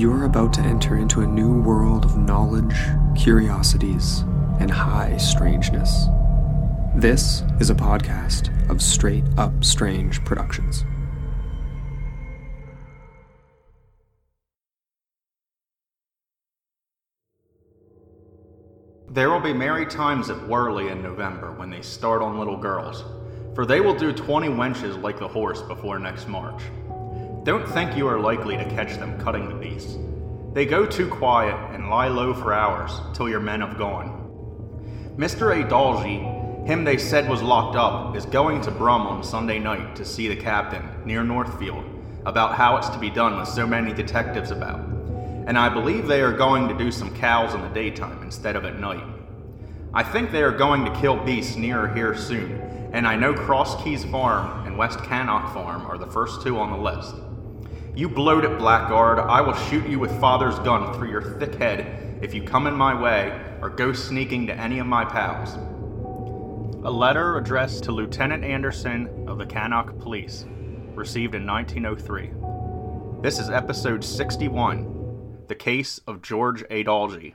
You're about to enter into a new world of knowledge, curiosities, and high strangeness. This is a podcast of Straight Up Strange Productions. There will be merry times at Wyrley in November when they start on little girls, for they will do twenty wenches like the horse before next March. Don't think you are likely to catch them cutting the beasts. They go too quiet and lie low for hours till your men have gone. Mr. Edalji, him they said was locked up, is going to Brum on Sunday night to see the captain, near Northfield, about how it's to be done with so many detectives about. And I believe they are going to do some cows in the daytime instead of at night. I think they are going to kill beasts nearer here soon, and I know Cross Keys Farm and West Cannock Farm are the first two on the list. You bloated blackguard, I will shoot you with father's gun through your thick head if you come in my way or go sneaking to any of my pals. A letter addressed to Lieutenant Anderson of the Cannock Police, received in 1903. This is episode 61 The Case of George Edalji.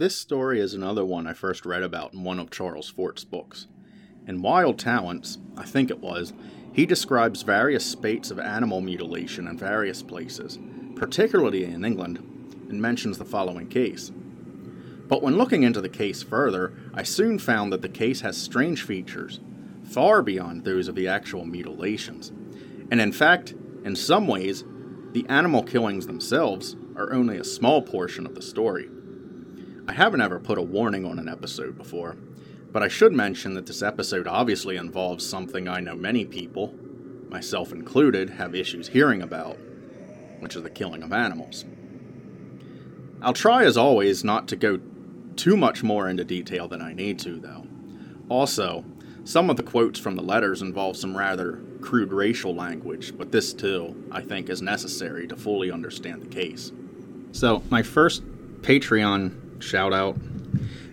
This story is another one I first read about in one of Charles Fort's books. In Wild Talents, I think it was, he describes various spates of animal mutilation in various places, particularly in England, and mentions the following case. But when looking into the case further, I soon found that the case has strange features, far beyond those of the actual mutilations. And in fact, in some ways, the animal killings themselves are only a small portion of the story. I haven't ever put a warning on an episode before, but I should mention that this episode obviously involves something I know many people, myself included, have issues hearing about, which is the killing of animals. I'll try, as always, not to go too much more into detail than I need to, though. Also, some of the quotes from the letters involve some rather crude racial language, but this too, I think, is necessary to fully understand the case. So, my first Patreon shout out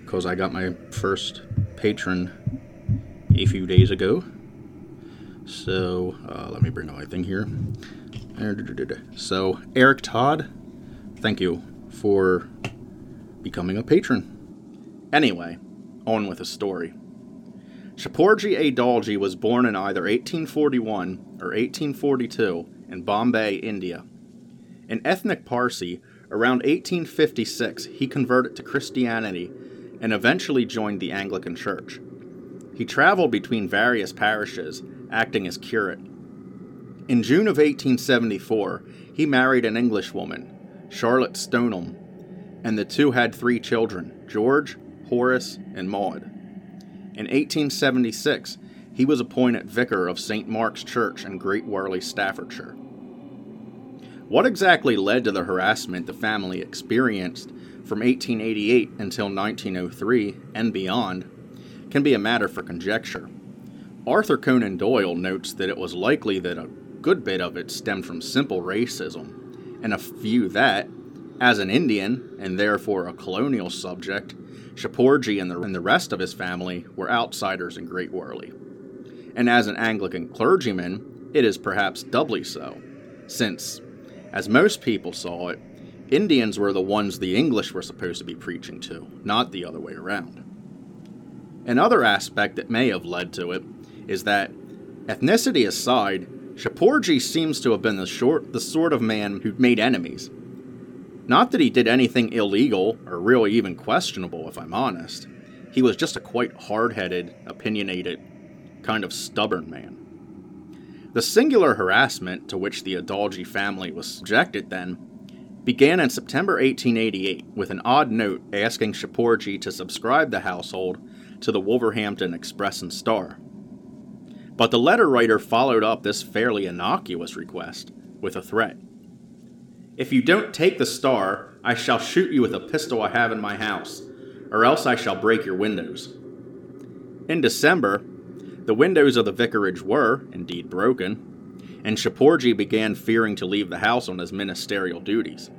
because I got my first patron a few days ago. So uh, let me bring my thing here. So Eric Todd, thank you for becoming a patron. Anyway, on with the story. Shapoorji Edalji was born in either 1841 or 1842 in Bombay, India. An ethnic Parsi, Around 1856, he converted to Christianity and eventually joined the Anglican Church. He traveled between various parishes, acting as curate. In June of 1874, he married an Englishwoman, Charlotte Stoneham, and the two had three children George, Horace, and Maud. In 1876, he was appointed vicar of St. Mark's Church in Great Wyrley, Staffordshire. What exactly led to the harassment the family experienced from 1888 until 1903 and beyond can be a matter for conjecture. Arthur Conan Doyle notes that it was likely that a good bit of it stemmed from simple racism, and a few that, as an Indian and therefore a colonial subject, Shapoorji and the, and the rest of his family were outsiders in Great Wyrley. And as an Anglican clergyman, it is perhaps doubly so, since as most people saw it, Indians were the ones the English were supposed to be preaching to, not the other way around. Another aspect that may have led to it is that, ethnicity aside, Shapoorji seems to have been the, short, the sort of man who made enemies. Not that he did anything illegal or really even questionable, if I'm honest. he was just a quite hard headed, opinionated, kind of stubborn man. The singular harassment to which the Edalji family was subjected then began in September 1888 with an odd note asking Shapoorji to subscribe the household to the Wolverhampton Express and Star. But the letter writer followed up this fairly innocuous request with a threat. If you don't take the star, I shall shoot you with a pistol I have in my house, or else I shall break your windows. In December, the windows of the vicarage were, indeed, broken, and Shapoorji began fearing to leave the house on his ministerial duties.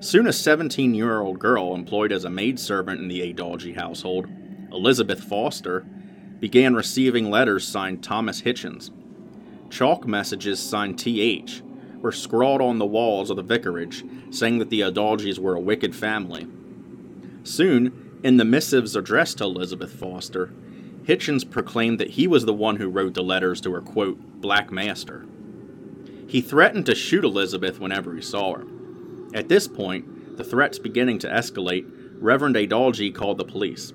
Soon a 17 year old girl employed as a maidservant in the Edalji household, Elizabeth Foster, began receiving letters signed Thomas Hitchens. Chalk messages signed T.H were scrawled on the walls of the vicarage, saying that the Edaljis were a wicked family. Soon, in the missives addressed to Elizabeth Foster, Hitchens proclaimed that he was the one who wrote the letters to her, quote, black master. He threatened to shoot Elizabeth whenever he saw her. At this point, the threats beginning to escalate, Reverend Edalji called the police.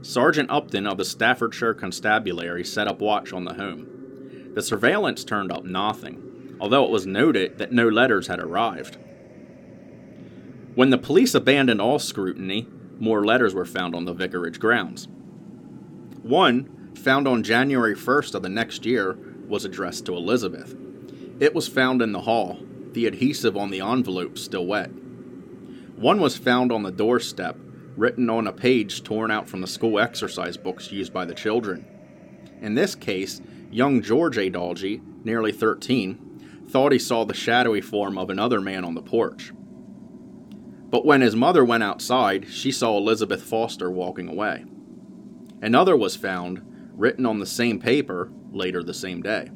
Sergeant Upton of the Staffordshire Constabulary set up watch on the home. The surveillance turned up nothing, although it was noted that no letters had arrived. When the police abandoned all scrutiny, more letters were found on the vicarage grounds. One, found on January 1st of the next year, was addressed to Elizabeth. It was found in the hall, the adhesive on the envelope still wet. One was found on the doorstep, written on a page torn out from the school exercise books used by the children. In this case, young George Edalji, nearly 13, thought he saw the shadowy form of another man on the porch. But when his mother went outside, she saw Elizabeth Foster walking away. Another was found, written on the same paper, later the same day.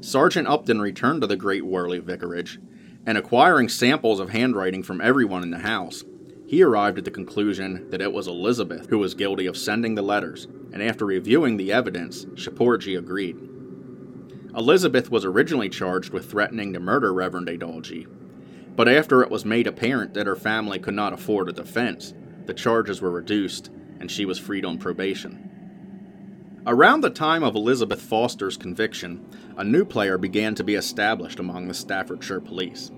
Sergeant Upton returned to the Great Wyrley Vicarage, and acquiring samples of handwriting from everyone in the house, he arrived at the conclusion that it was Elizabeth who was guilty of sending the letters, and after reviewing the evidence, Shapoorji agreed. Elizabeth was originally charged with threatening to murder Reverend Edalji, but after it was made apparent that her family could not afford a defense, the charges were reduced and she was freed on probation. Around the time of Elizabeth Foster's conviction, a new player began to be established among the Staffordshire police.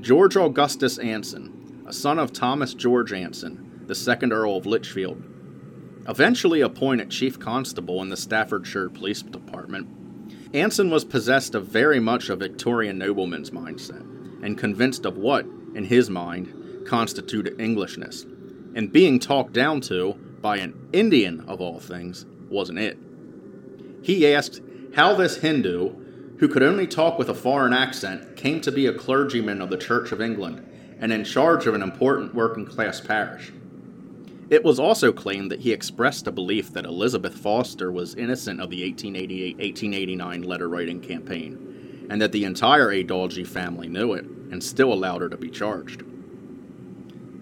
George Augustus Anson, a son of Thomas George Anson, the second Earl of Lichfield, eventually appointed chief constable in the Staffordshire Police Department, Anson was possessed of very much a Victorian nobleman's mindset, and convinced of what, in his mind, constituted Englishness. And being talked down to by an Indian, of all things, wasn't it. He asked how this Hindu, who could only talk with a foreign accent, came to be a clergyman of the Church of England and in charge of an important working class parish. It was also claimed that he expressed a belief that Elizabeth Foster was innocent of the 1888 1889 letter writing campaign, and that the entire Edalji family knew it and still allowed her to be charged.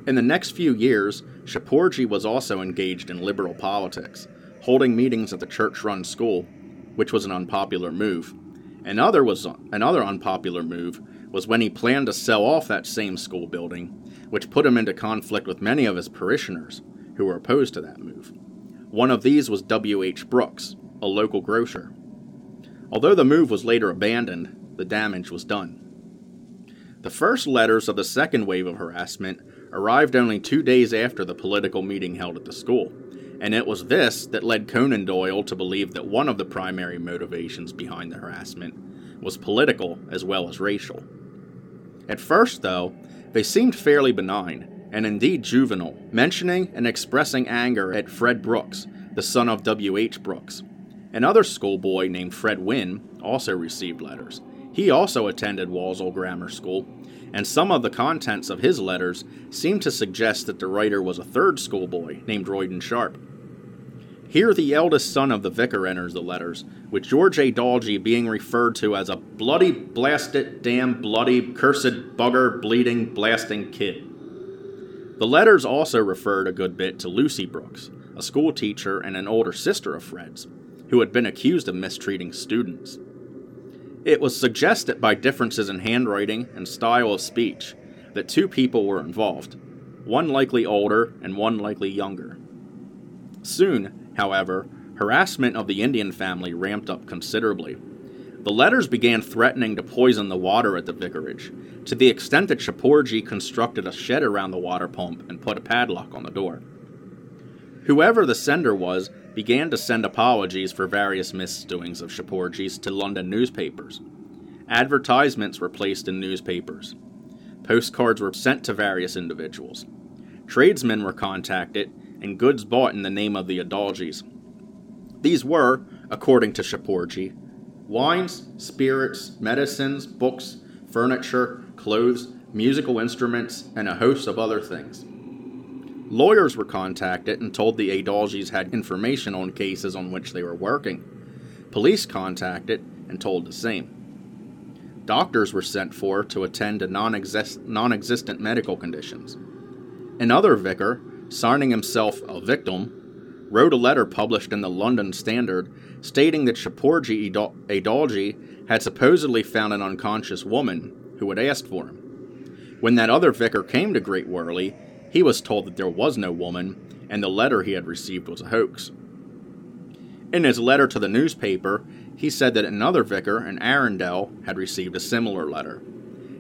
In the next few years, Shapoorji was also engaged in liberal politics, holding meetings at the church run school, which was an unpopular move. Another, was, another unpopular move was when he planned to sell off that same school building, which put him into conflict with many of his parishioners, who were opposed to that move. One of these was W.H. Brooks, a local grocer. Although the move was later abandoned, the damage was done. The first letters of the second wave of harassment arrived only two days after the political meeting held at the school, and it was this that led Conan Doyle to believe that one of the primary motivations behind the harassment was political as well as racial. At first, though, they seemed fairly benign, and indeed juvenile, mentioning and expressing anger at Fred Brooks, the son of W.H. Brooks. Another schoolboy named Fred Wynne also received letters. He also attended Walsall Grammar School, and some of the contents of his letters seem to suggest that the writer was a third schoolboy named Royden Sharp. Here, the eldest son of the vicar enters the letters, with George Edalji being referred to as a bloody, blasted, damn, bloody, cursed, bugger, bleeding, blasting kid. The letters also referred a good bit to Lucy Brooks, a schoolteacher and an older sister of Fred's, who had been accused of mistreating students. It was suggested by differences in handwriting and style of speech that two people were involved, one likely older and one likely younger. Soon, however, harassment of the Indian family ramped up considerably. The letters began threatening to poison the water at the vicarage, to the extent that Shapoorji constructed a shed around the water pump and put a padlock on the door. Whoever the sender was began to send apologies for various misdoings of Shapoorji's to London newspapers. Advertisements were placed in newspapers. Postcards were sent to various individuals. Tradesmen were contacted and goods bought in the name of the Edaljis. These were, according to Shapoorji, wines, spirits, medicines, books, furniture, clothes, musical instruments, and a host of other things. Lawyers were contacted and told the Edaljis had information on cases on which they were working. Police contacted and told the same. Doctors were sent for to attend to non existent medical conditions. Another vicar, signing himself a victim, wrote a letter published in the London Standard stating that Shapoorji Edalji had supposedly found an unconscious woman who had asked for him. When that other vicar came to Great Wyrley, he was told that there was no woman, and the letter he had received was a hoax. In his letter to the newspaper, he said that another vicar in Arundel had received a similar letter.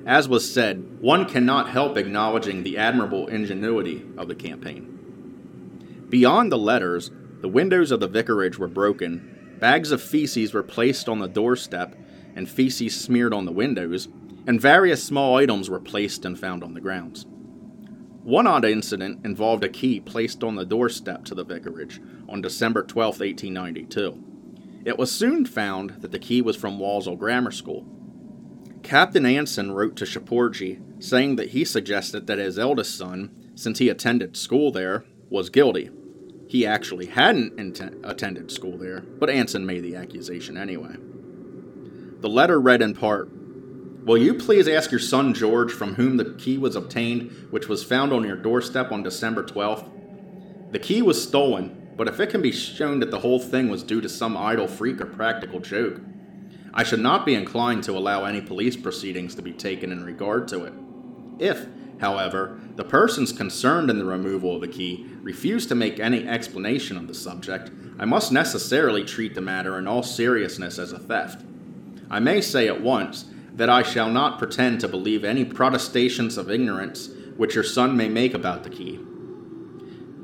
As was said, one cannot help acknowledging the admirable ingenuity of the campaign. Beyond the letters, the windows of the vicarage were broken, bags of feces were placed on the doorstep, and feces smeared on the windows, and various small items were placed and found on the grounds. One odd incident involved a key placed on the doorstep to the vicarage on December 12, 1892. It was soon found that the key was from Walsall Grammar School. Captain Anson wrote to Shapoorji saying that he suggested that his eldest son, since he attended school there, was guilty. He actually hadn't int- attended school there, but Anson made the accusation anyway. The letter read in part Will you please ask your son George from whom the key was obtained, which was found on your doorstep on December 12th? The key was stolen, but if it can be shown that the whole thing was due to some idle freak or practical joke, I should not be inclined to allow any police proceedings to be taken in regard to it. If, however, the persons concerned in the removal of the key refuse to make any explanation of the subject, I must necessarily treat the matter in all seriousness as a theft. I may say at once that I shall not pretend to believe any protestations of ignorance which your son may make about the key.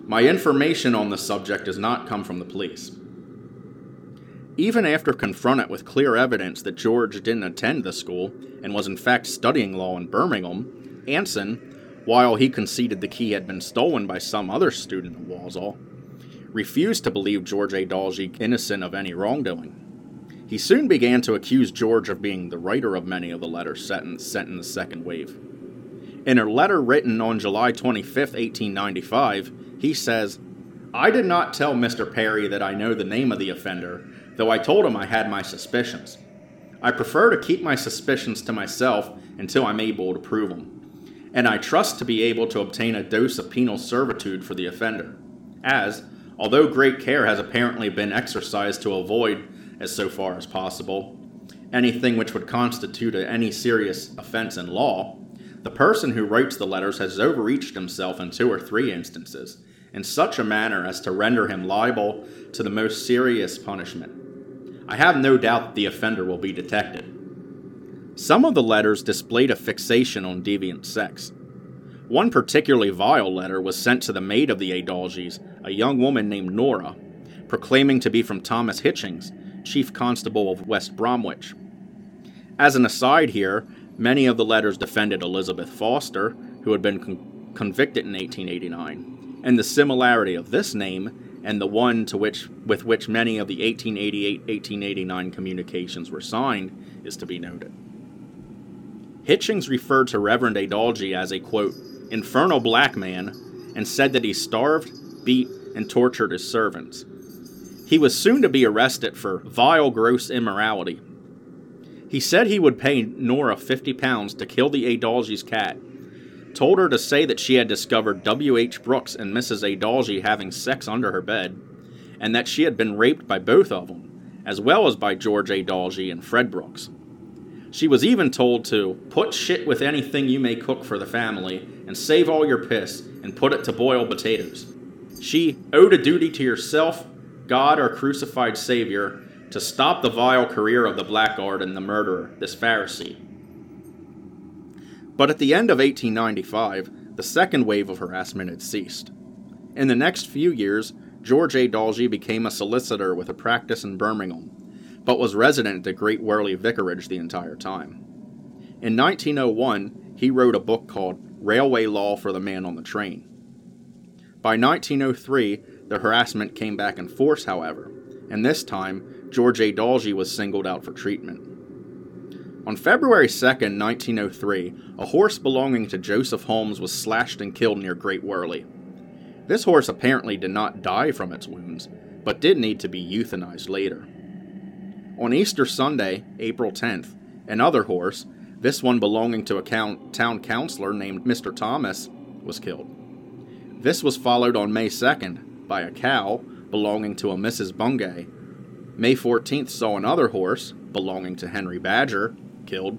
My information on the subject does not come from the police. Even after confronted with clear evidence that George didn't attend the school and was in fact studying law in Birmingham, Anson, while he conceded the key had been stolen by some other student of Walsall, refused to believe George A. Edalji innocent of any wrongdoing. He soon began to accuse George of being the writer of many of the letters sent in, the second wave. In a letter written on July 25, 1895, he says, I did not tell Mr. Perry that I know the name of the offender, though I told him I had my suspicions. I prefer to keep my suspicions to myself until I'm able to prove them, and I trust to be able to obtain a dose of penal servitude for the offender, as, although great care has apparently been exercised to avoid as so far as possible, anything which would constitute any serious offense in law, the person who writes the letters has overreached himself in two or three instances, in such a manner as to render him liable to the most serious punishment. I have no doubt that the offender will be detected. Some of the letters displayed a fixation on deviant sex. One particularly vile letter was sent to the maid of the Edaljis, a young woman named Nora, proclaiming to be from Thomas Hitchings, Chief Constable of West Bromwich. As an aside here, many of the letters defended Elizabeth Foster, who had been con- convicted in 1889, and the similarity of this name and the one to which with which many of the 1888-1889 communications were signed is to be noted. Hitchings referred to Reverend Edalji as a quote infernal black man and said that he starved, beat, and tortured his servants. He was soon to be arrested for vile, gross immorality. He said he would pay Nora fifty pounds to kill the Edalji's cat, told her to say that she had discovered W.H. Brooks and Mrs. Edalji having sex under her bed, and that she had been raped by both of them, as well as by George Edalji and Fred Brooks. She was even told to put shit with anything you may cook for the family and save all your piss and put it to boil potatoes. She owed a duty to yourself, God, our crucified Savior, to stop the vile career of the blackguard and the murderer, this Pharisee. But at the end of 1895, the second wave of harassment had ceased. In the next few years, George Edalji became a solicitor with a practice in Birmingham, but was resident at the Great Wyrley Vicarage the entire time. In 1901, he wrote a book called Railway Law for the Man on the Train. By 1903, the harassment came back in force, however, and this time, George Edalji was singled out for treatment. On February 2, 1903, a horse belonging to Joseph Holmes was slashed and killed near Great Wyrley. This horse apparently did not die from its wounds, but did need to be euthanized later. On Easter Sunday, April 10th, another horse, this one belonging to a town councilor named Mr. Thomas, was killed. This was followed on May 2nd by a cow belonging to a Mrs. Bungay. May 14th saw another horse belonging to Henry Badger killed,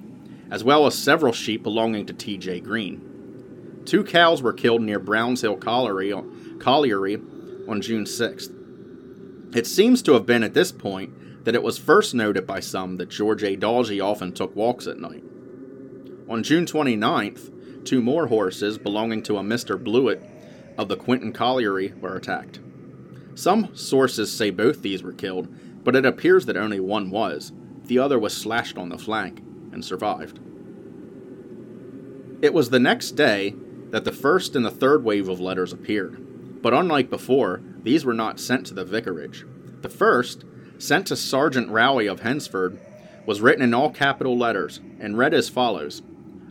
as well as several sheep belonging to T.J. Green. Two cows were killed near Browns Hill Colliery on June 6th. It seems to have been at this point that it was first noted by some that George Edalji often took walks at night. On June 29th, two more horses belonging to a Mr. Blewett of the Quinton Colliery were attacked. Some sources say both these were killed, but it appears that only one was. The other was slashed on the flank and survived. It was the next day that the first and the third wave of letters appeared, but unlike before, these were not sent to the vicarage. The first, sent to Sergeant Rowley of Hednesford, was written in all capital letters and read as follows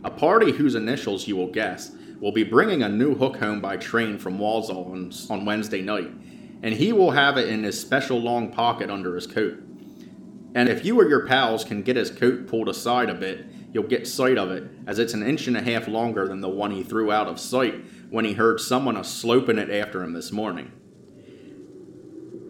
A party whose initials you will guess will be bringing a new hook home by train from Walsall on, on Wednesday night, and he will have it in his special long pocket under his coat. And if you or your pals can get his coat pulled aside a bit, you'll get sight of it, as it's an inch and a half longer than the one he threw out of sight when he heard someone a sloping it after him this morning.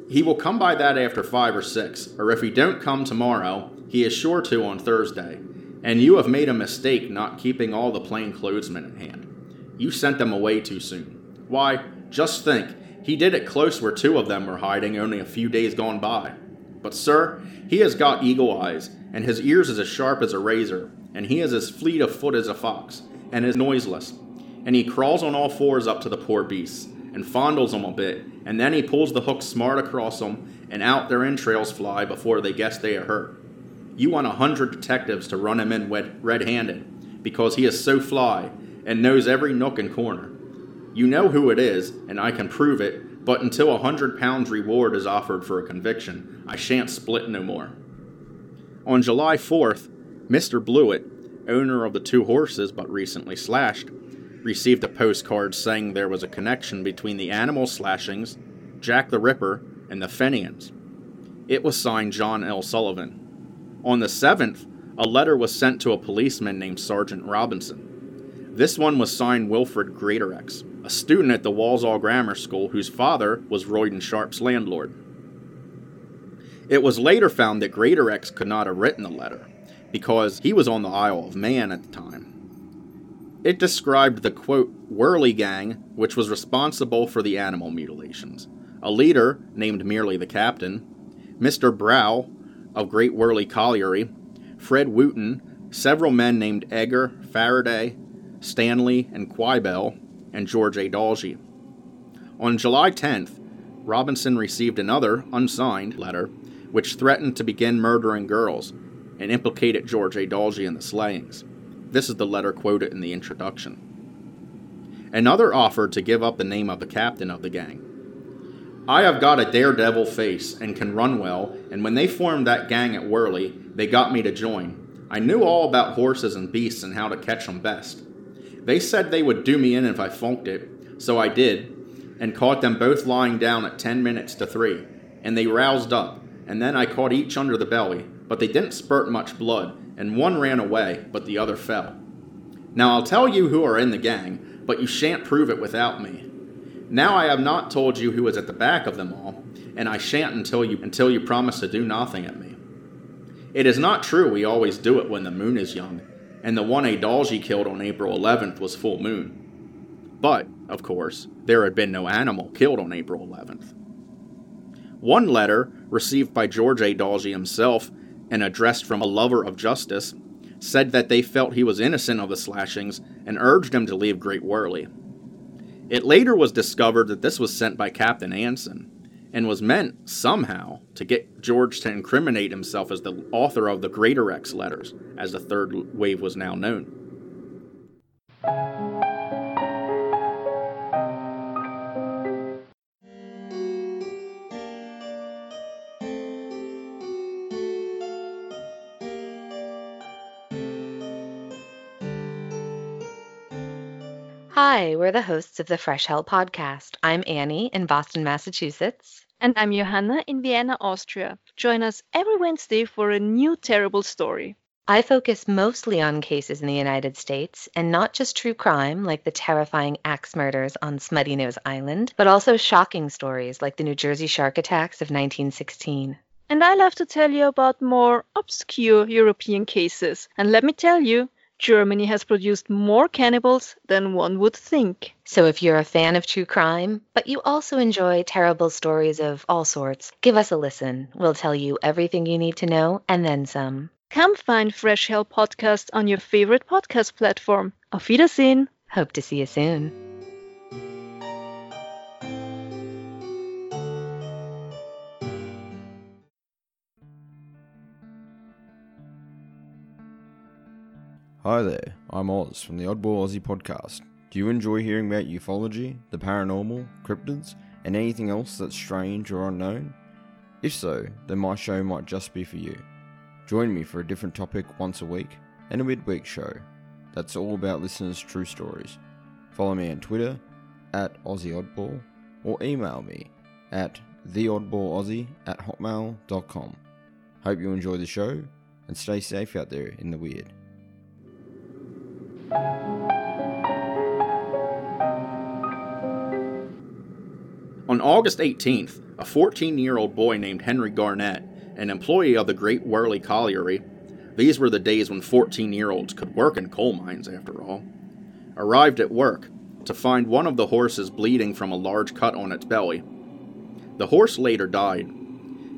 He will come by that after five or six, or if he don't come tomorrow, he is sure to on Thursday, and you have made a mistake not keeping all the plain clothesmen in hand. You sent them away too soon. Why, just think, he did it close where two of them were hiding only a few days gone by. But, sir, he has got eagle eyes, and his ears is as sharp as a razor, and he is as fleet of foot as a fox, and is noiseless. And he crawls on all fours up to the poor beasts, and fondles them a bit, and then he pulls the hook smart across them, and out their entrails fly before they guess they are hurt. You want a hundred detectives to run him in red handed, because he is so fly, and knows every nook and corner. You know who it is, and I can prove it, but until a hundred pounds reward is offered for a conviction, I shan't split no more. On July 4th, Mr. Blewett, owner of the two horses but recently slashed, received a postcard saying there was a connection between the animal slashings, Jack the Ripper, and the Fenians. It was signed John L. Sullivan. On the 7th, a letter was sent to a policeman named Sergeant Robinson. This one was signed Wilfred Greatorex, a student at the Walsall Grammar School whose father was Royden Sharp's landlord. It was later found that Greatorex could not have written the letter, because he was on the Isle of Man at the time. It described the quote, Wyrley gang, which was responsible for the animal mutilations, a leader named merely the captain, Mr. Brow of Great Wyrley Colliery, Fred Wooten, several men named Egger, Faraday, Stanley and Quibell, and George Edalji. On July 10th, Robinson received another, unsigned, letter which threatened to begin murdering girls and implicated George Edalji in the slayings. This is the letter quoted in the introduction. Another offered to give up the name of the captain of the gang. I have got a daredevil face and can run well, and when they formed that gang at Wyrley, they got me to join. I knew all about horses and beasts and how to catch them best. They said they would do me in if I funked it, so I did, and caught them both lying down at 10 minutes to 3, and they roused up, and then I caught each under the belly, but they didn't spurt much blood, and one ran away, but the other fell. Now I'll tell you who are in the gang, but you shan't prove it without me. Now I have not told you who is at the back of them all, and I shan't until you until you promise to do nothing at me. It is not true we always do it when the moon is young, and the one Edalji killed on April 11th was full moon. But, of course, there had been no animal killed on April 11th. One letter, received by George Edalji himself and addressed from a lover of justice, said that they felt he was innocent of the slashings and urged him to leave Great Wyrley. It later was discovered that this was sent by Captain Anson and was meant, somehow, to get George to incriminate himself as the author of the Greatorex letters, as the third wave was now known. Hi, we're the hosts of the Fresh Hell podcast. I'm Annie in Boston, Massachusetts. And I'm Johanna in Vienna, Austria. Join us every Wednesday for a new terrible story. I focus mostly on cases in the United States, and not just true crime like the terrifying axe murders on Smutty Nose Island, but also shocking stories like the New Jersey shark attacks of 1916. And I love to tell you about more obscure European cases. And let me tell you, Germany has produced more cannibals than one would think. So if you're a fan of true crime, but you also enjoy terrible stories of all sorts, give us a listen. We'll tell you everything you need to know and then some. Come find Fresh Hell Podcast on your favorite podcast platform. Auf Wiedersehen. Hope to see you soon. Hi there, I'm Oz from the Oddball Aussie podcast. Do you enjoy hearing about ufology, the paranormal, cryptids, and anything else that's strange or unknown? If so, then my show might just be for you. Join me for a different topic once a week and a midweek show that's all about listeners' true stories. Follow me on Twitter at AussieOddball or email me at theoddballaussie at hotmail.com. Hope you enjoy the show and stay safe out there in the weird. On August 18th, a 14 year old boy named Henry Garnett, an employee of the Great Wyrley Colliery, these were the days when 14 year olds could work in coal mines after all, arrived at work to find one of the horses bleeding from a large cut on its belly. The horse later died.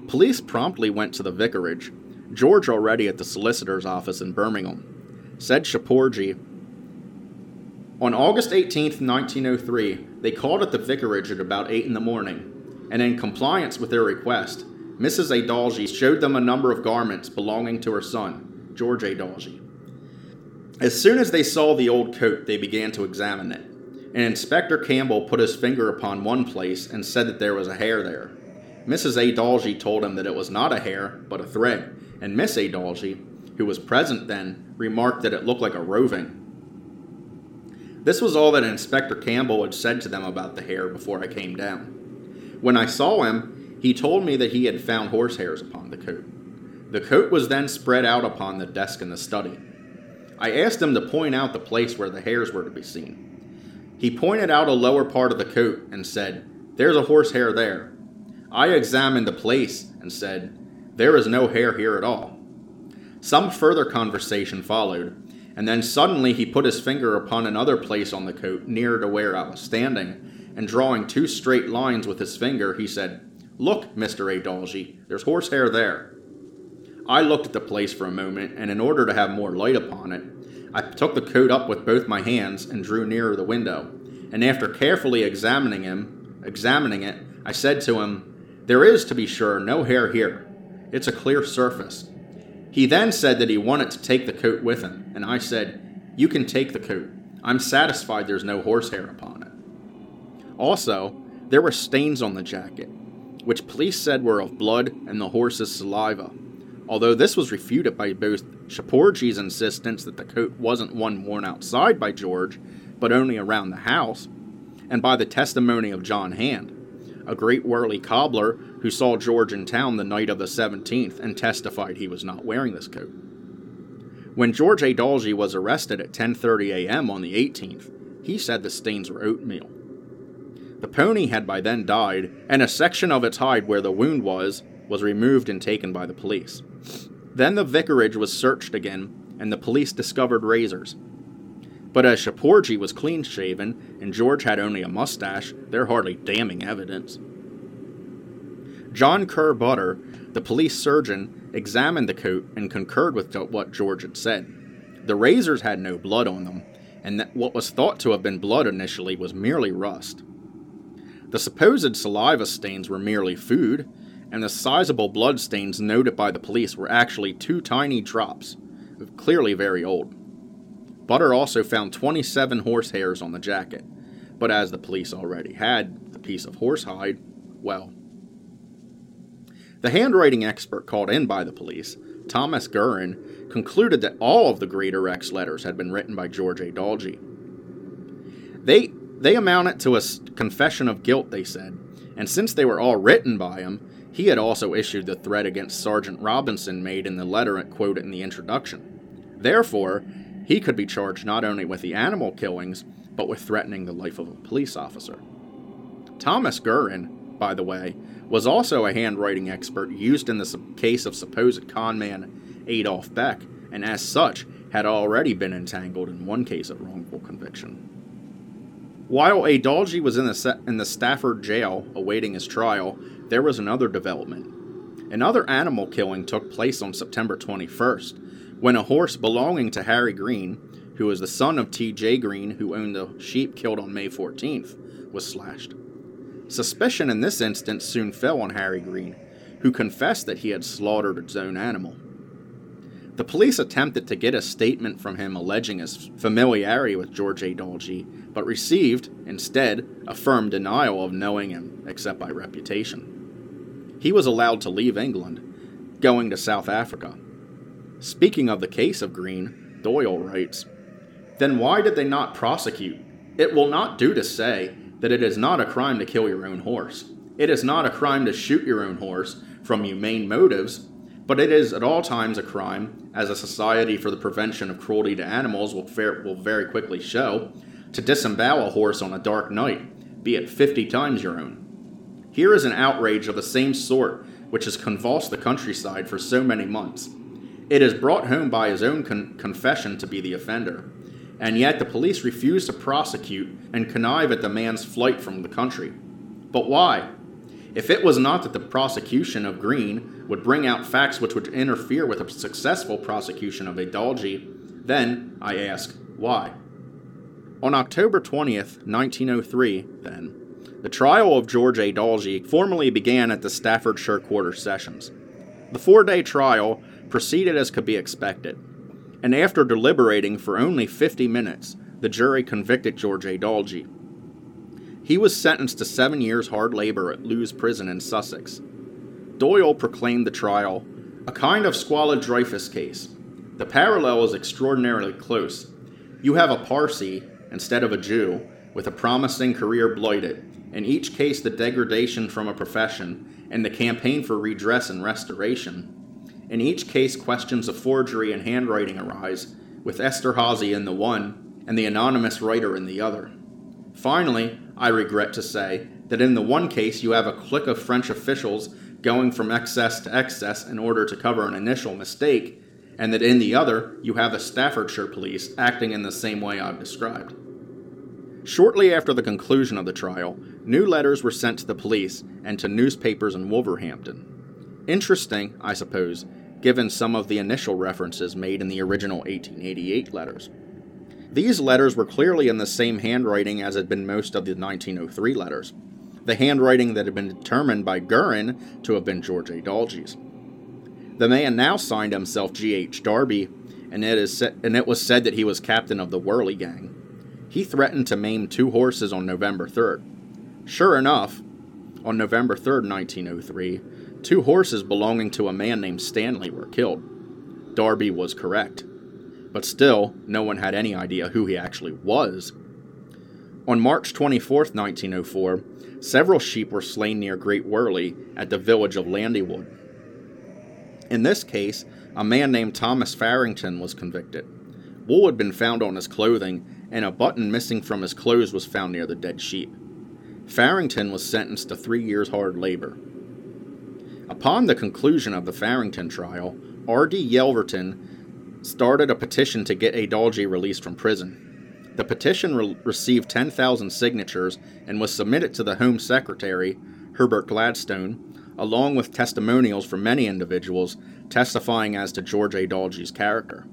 Police promptly went to the vicarage, George already at the solicitor's office in Birmingham, said Shapoorji on August 18, 1903, they called at the vicarage at about 8 in the morning, and in compliance with their request, Mrs. Edalji showed them a number of garments belonging to her son, George Edalji. As soon as they saw the old coat, they began to examine it, and Inspector Campbell put his finger upon one place and said that there was a hair there. Mrs. Edalji told him that it was not a hair, but a thread, and Miss Edalji, who was present then, remarked that it looked like a roving. This was all that Inspector Campbell had said to them about the hair before I came down. When I saw him, he told me that he had found horsehairs upon the coat. The coat was then spread out upon the desk in the study. I asked him to point out the place where the hairs were to be seen. He pointed out a lower part of the coat and said, There's a horsehair there. I examined the place and said, There is no hair here at all. Some further conversation followed, and then suddenly he put his finger upon another place on the coat near to where I was standing, and drawing two straight lines with his finger, he said, Look, Mr. Edalji, there's horsehair there. I looked at the place for a moment, and in order to have more light upon it, I took the coat up with both my hands and drew nearer the window. And after carefully examining him, examining it, I said to him, There is, to be sure, no hair here. It's a clear surface. He then said that he wanted to take the coat with him, and I said, You can take the coat. I'm satisfied there's no horsehair upon it. Also, there were stains on the jacket, which police said were of blood and the horse's saliva, although this was refuted by both Shapoorji's insistence that the coat wasn't one worn outside by George, but only around the house, and by the testimony of John Hand, a great Wyrley cobbler who saw George in town the night of the 17th and testified he was not wearing this coat. When George Edalji was arrested at 10:30 a.m. on the 18th, he said the stains were oatmeal. The pony had by then died, and a section of its hide where the wound was was removed and taken by the police. Then the vicarage was searched again, and the police discovered razors. But as Shapoorji was clean shaven and George had only a mustache, they're hardly damning evidence. John Kerr Butter, the police surgeon, examined the coat and concurred with what George had said. The razors had no blood on them, and that what was thought to have been blood initially was merely rust. The supposed saliva stains were merely food, and the sizable blood stains noted by the police were actually two tiny drops, clearly very old. Butter also found 27 horse hairs on the jacket, but as the police already had the piece of horsehide, well. The handwriting expert called in by the police, Thomas Gurrin, concluded that all of the Greatorex letters had been written by George Edalji. They, they amounted to a confession of guilt, they said, and since they were all written by him, he had also issued the threat against Sergeant Robinson made in the letter quoted in the introduction. Therefore, he could be charged not only with the animal killings, but with threatening the life of a police officer. Thomas Gurrin, by the way, was also a handwriting expert used in the case of supposed conman Adolf Beck, and as such had already been entangled in one case of wrongful conviction. While Edalji was in the, in the Stafford jail awaiting his trial, there was another development. Another animal killing took place on September 21st, when a horse belonging to Harry Green, who was the son of T.J. Green, who owned the sheep killed on May 14th, was slashed. Suspicion in this instance soon fell on Harry Green, who confessed that he had slaughtered his own animal. The police attempted to get a statement from him alleging his familiarity with George Edalji, but received, instead, a firm denial of knowing him except by reputation. He was allowed to leave England, going to South Africa. Speaking of the case of Green, Doyle writes Then why did they not prosecute? It will not do to say that it is not a crime to kill your own horse. It is not a crime to shoot your own horse from humane motives, but it is at all times a crime, as a Society for the Prevention of Cruelty to Animals will, will very quickly show, to disembowel a horse on a dark night, be it 50 times your own. Here is an outrage of the same sort which has convulsed the countryside for so many months. It is brought home by his own con- confession to be the offender and yet the police refuse to prosecute and connive at the man's flight from the country. But why? If it was not that the prosecution of Green would bring out facts which would interfere with a successful prosecution of Edalji, then, I ask, why? On October 20th, 1903, then, the trial of George Edalji formally began at the Staffordshire Quarter Sessions. The four day trial proceeded as could be expected and after deliberating for only 50 minutes, the jury convicted George Edalji. He was sentenced to seven years hard labor at Lewes Prison in Sussex. Doyle proclaimed the trial a kind of squalid Dreyfus case. The parallel is extraordinarily close. You have a Parsee instead of a Jew, with a promising career blighted, in each case the degradation from a profession, and the campaign for redress and restoration. In each case, questions of forgery and handwriting arise, with Esterhazy in the one and the anonymous writer in the other. Finally, I regret to say that in the one case you have a clique of French officials going from excess to excess in order to cover an initial mistake, and that in the other you have the Staffordshire police acting in the same way I've described. Shortly after the conclusion of the trial, new letters were sent to the police and to newspapers in Wolverhampton. Interesting, I suppose, given some of the initial references made in the original 1888 letters. These letters were clearly in the same handwriting as had been most of the 1903 letters, the handwriting that had been determined by Gurrin to have been George Edalji's. The man now signed himself G.H. Darby, and it, is and it was said that he was captain of the Wyrley Gang. He threatened to maim two horses on November 3rd. Sure enough, on November 3rd, 1903, Two horses belonging to a man named Stanley were killed. Darby was correct. But still, no one had any idea who he actually was. On March 24, 1904, several sheep were slain near Great Wyrley at the village of Landywood. In this case, a man named Thomas Farrington was convicted. Wool had been found on his clothing, and a button missing from his clothes was found near the dead sheep. Farrington was sentenced to three years' hard labor. Upon the conclusion of the Farrington trial, R.D. Yelverton started a petition to get Edalji released from prison. The petition re- received 10,000 signatures and was submitted to the Home Secretary, Herbert Gladstone, along with testimonials from many individuals testifying as to George Edalji's character.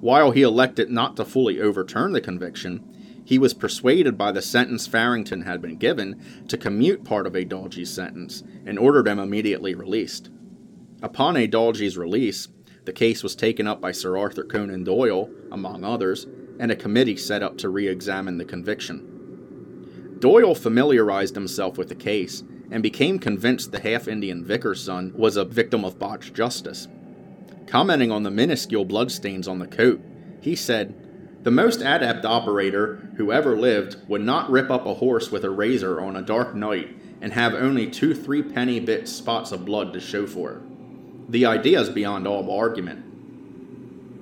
While he elected not to fully overturn the conviction, he was persuaded by the sentence Farrington had been given to commute part of Edalji's sentence and ordered him immediately released. Upon Edalji's release, the case was taken up by Sir Arthur Conan Doyle, among others, and a committee set up to re examine the conviction. Doyle familiarized himself with the case and became convinced the half Indian vicar's son was a victim of botched justice. Commenting on the minuscule bloodstains on the coat, he said, The most adept operator who ever lived would not rip up a horse with a razor on a dark night and have only two three penny bit spots of blood to show for it. The idea is beyond all argument.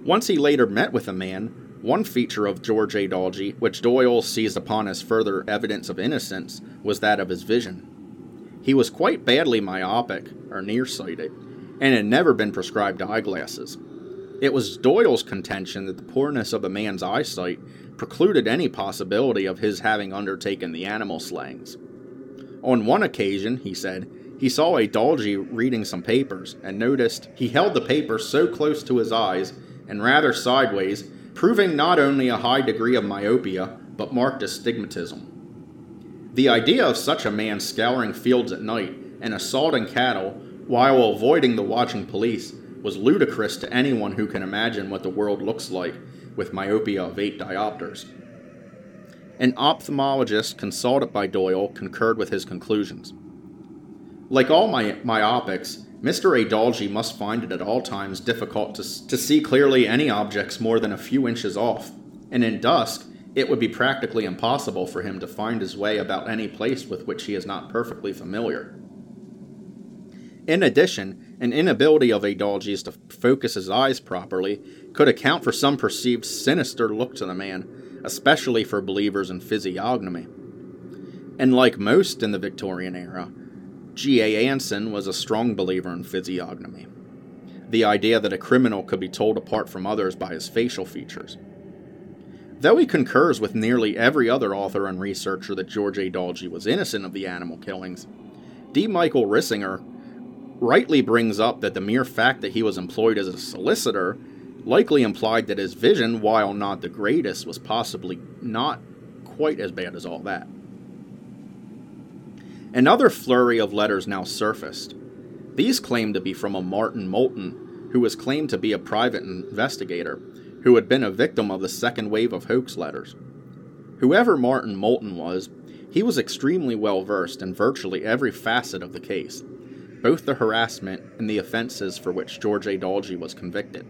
Once he later met with a man, one feature of George Edalji, which Doyle seized upon as further evidence of innocence, was that of his vision. He was quite badly myopic, or nearsighted, and had never been prescribed eyeglasses. It was Doyle's contention that the poorness of the man's eyesight precluded any possibility of his having undertaken the animal slayings. On one occasion, he said, he saw Edalji reading some papers and noticed he held the paper so close to his eyes and rather sideways, proving not only a high degree of myopia, but marked astigmatism. The idea of such a man scouring fields at night and assaulting cattle while avoiding the watching police was ludicrous to anyone who can imagine what the world looks like with myopia of eight diopters. An ophthalmologist consulted by Doyle concurred with his conclusions. Like all my myopics, Mr. Edalji must find it at all times difficult to, to see clearly any objects more than a few inches off, and in dusk it would be practically impossible for him to find his way about any place with which he is not perfectly familiar. In addition, an inability of Edalji's to focus his eyes properly could account for some perceived sinister look to the man, especially for believers in physiognomy. And like most in the Victorian era, G.A. Anson was a strong believer in physiognomy. The idea that a criminal could be told apart from others by his facial features. Though he concurs with nearly every other author and researcher that George Edalji was innocent of the animal killings, D. Michael Risinger rightly brings up that the mere fact that he was employed as a solicitor likely implied that his vision, while not the greatest, was possibly not quite as bad as all that. Another flurry of letters now surfaced. These claimed to be from a Martin Moulton, who was claimed to be a private investigator who had been a victim of the second wave of hoax letters. Whoever Martin Moulton was, he was extremely well versed in virtually every facet of the case, both the harassment and the offenses for which George Edalji was convicted,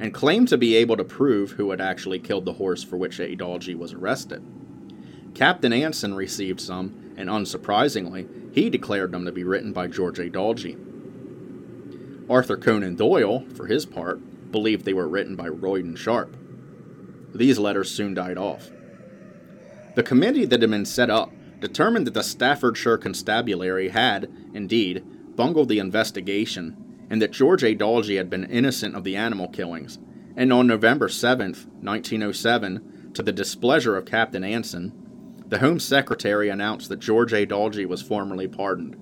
and claimed to be able to prove who had actually killed the horse for which Edalji was arrested. Captain Anson received some, and unsurprisingly, he declared them to be written by George Edalji. Arthur Conan Doyle, for his part, believed they were written by Royden Sharpe. These letters soon died off. The committee that had been set up determined that the Staffordshire Constabulary had, indeed, bungled the investigation, and that George Edalji had been innocent of the animal killings, and on November 7, 1907, to the displeasure of Captain Anson, the Home Secretary announced that George Edalji was formally pardoned.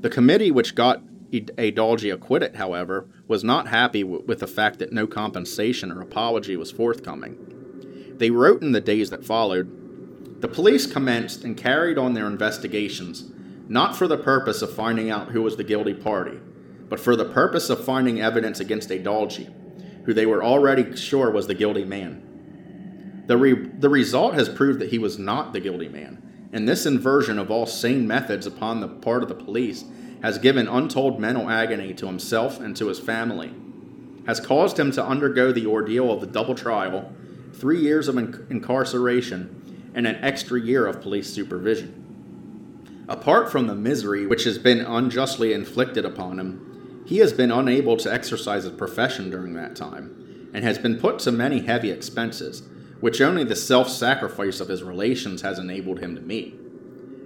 The committee which got a. Acquitted, however, was not happy with the fact that no compensation or apology was forthcoming. They wrote in the days that followed The police commenced and carried on their investigations, not for the purpose of finding out who was the guilty party, but for the purpose of finding evidence against Edalji, who they were already sure was the guilty man. The, re- the result has proved that he was not the guilty man, and this inversion of all sane methods upon the part of the police has given untold mental agony to himself and to his family, has caused him to undergo the ordeal of the double trial, three years of in- incarceration, and an extra year of police supervision. Apart from the misery which has been unjustly inflicted upon him, he has been unable to exercise his profession during that time, and has been put to many heavy expenses, which only the self sacrifice of his relations has enabled him to meet.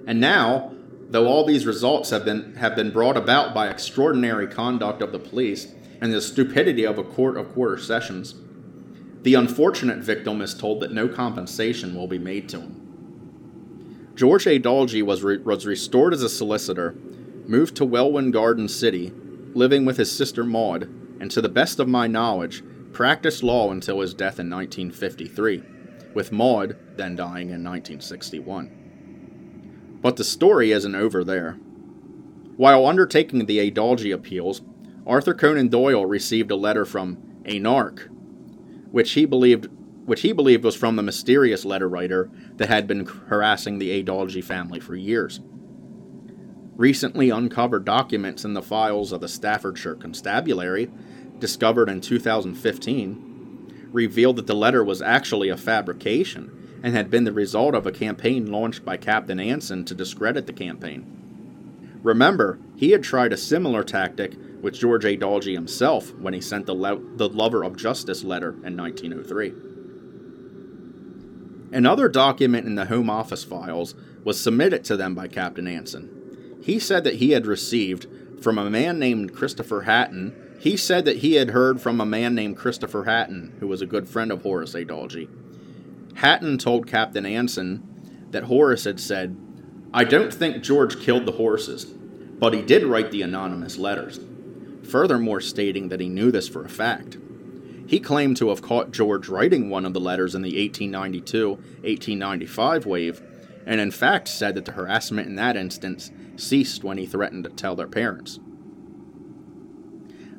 And now, though all these results have been, have been brought about by extraordinary conduct of the police and the stupidity of a court of quarter sessions, The unfortunate victim is told that no compensation will be made to him. George Edalji was, re- was restored as a solicitor, moved to Welwyn Garden City, living with his sister Maud, and to the best of my knowledge, practiced law until his death in 1953, with Maud then dying in 1961. But the story isn't over there. While undertaking the Edalji appeals, Arthur Conan Doyle received a letter from a narc, which he believed which he believed was from the mysterious letter writer that had been harassing the Edalji family for years. Recently uncovered documents in the files of the Staffordshire Constabulary, discovered in 2015, revealed that the letter was actually a fabrication and had been the result of a campaign launched by Captain Anson to discredit the campaign. Remember, he had tried a similar tactic with George Edalji himself when he sent the, Le- the Lover of Justice letter in 1903. Another document in the Home Office files was submitted to them by Captain Anson. He said that he had received from a man named Christopher Hatton. He said that he had heard from a man named Christopher Hatton, who was a good friend of Horace Edalji. Hatton told Captain Anson that Horace had said, I don't think George killed the horses, but he did write the anonymous letters, furthermore stating that he knew this for a fact. He claimed to have caught George writing one of the letters in the 1892 1895 wave, and in fact said that the harassment in that instance ceased when he threatened to tell their parents.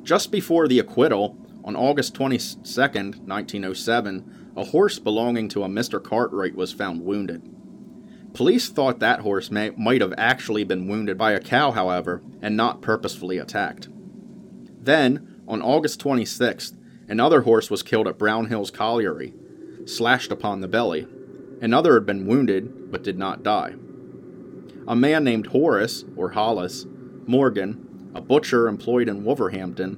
Just before the acquittal, on August 22, 1907, a horse belonging to a Mr. Cartwright was found wounded. Police thought that horse may, might have actually been wounded by a cow, however, and not purposefully attacked. Then, on August 26th, Another horse was killed at Brown Hills Colliery, slashed upon the belly. Another had been wounded, but did not die. A man named Horace, or Hollis, Morgan, a butcher employed in Wolverhampton,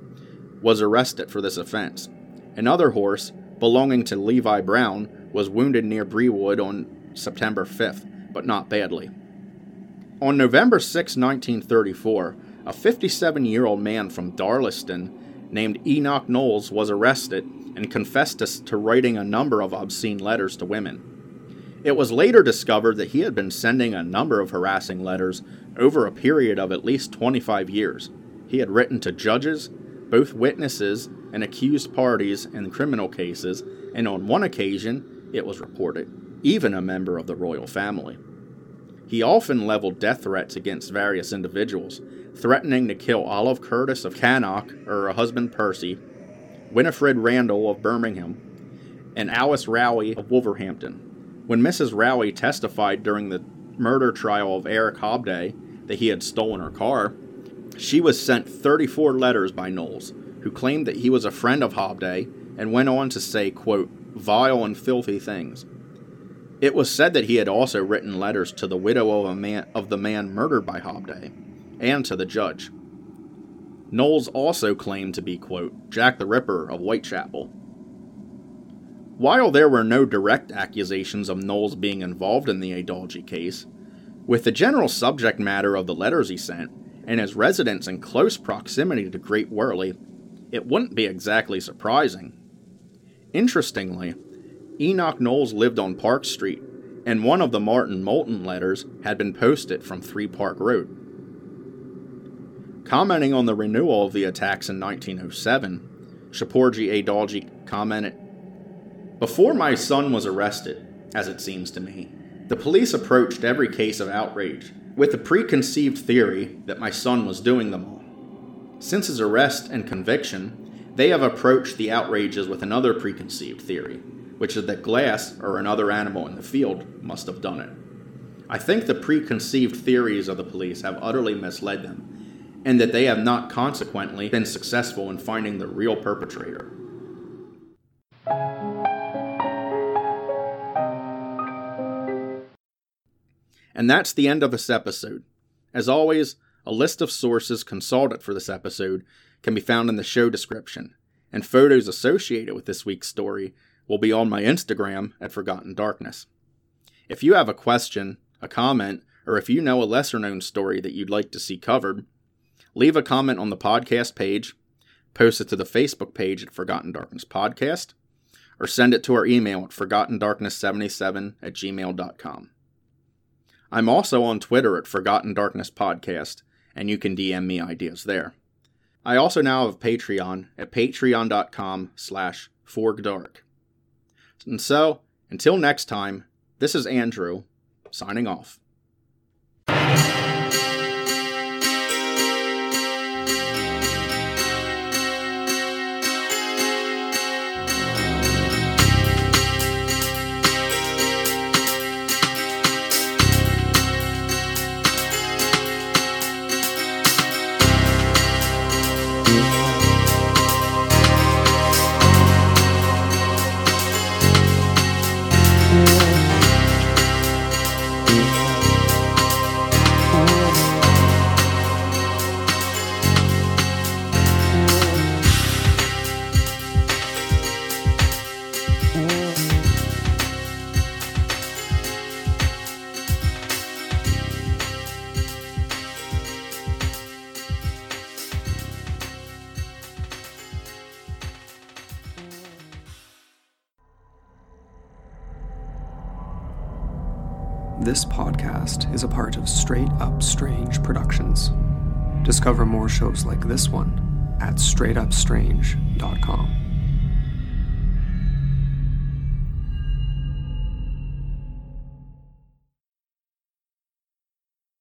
was arrested for this offense. Another horse, belonging to Levi Brown, was wounded near Brewood on September 5th, but not badly. On November 6, 1934, a 57 year old man from Darlaston named Enoch Knowles was arrested and confessed to writing a number of obscene letters to women. It was later discovered that he had been sending a number of harassing letters over a period of at least 25 years. He had written to judges, both witnesses and accused parties in criminal cases, and on one occasion, it was reported, even a member of the royal family. He often leveled death threats against various individuals, threatening to kill Olive Curtis of Cannock, or her husband Percy, Winifred Randall of Birmingham, and Alice Rowley of Wolverhampton. When Mrs. Rowley testified during the murder trial of Eric Hobday that he had stolen her car, she was sent 34 letters by Knowles, who claimed that he was a friend of Hobday and went on to say, quote, vile and filthy things. It was said that he had also written letters to the widow of, man, of the man murdered by Hobday and to the judge. Knowles also claimed to be, quote, Jack the Ripper of Whitechapel. While there were no direct accusations of Knowles being involved in the Edalji case, with the general subject matter of the letters he sent and his residence in close proximity to Great Wyrley, it wouldn't be exactly surprising. Interestingly, Enoch Knowles lived on Park Street, and one of the Martin Moulton letters had been posted from 3 Park Road. Commenting on the renewal of the attacks in 1907, Shapoorji Edalji commented Before my son was arrested, as it seems to me, the police approached every case of outrage with the preconceived theory that my son was doing them all. Since his arrest and conviction, they have approached the outrages with another preconceived theory which is that glass or another animal in the field must have done it. I think the preconceived theories of the police have utterly misled them, and that they have not consequently been successful in finding the real perpetrator. And that's the end of this episode. As always, a list of sources consulted for this episode can be found in the show description, and photos associated with this week's story will be on my Instagram at Forgotten Darkness. If you have a question, a comment, or if you know a lesser known story that you'd like to see covered, leave a comment on the podcast page, post it to the Facebook page at Forgotten Darkness Podcast, or send it to our email at forgottendarkness77 at gmail.com. I'm also on Twitter at Forgotten Darkness Podcast, and you can DM me ideas there. I also now have Patreon at patreon.com slash forgdark. And so, until next time, this is Andrew, signing off. Discover more shows like this one at straightupstrange.com.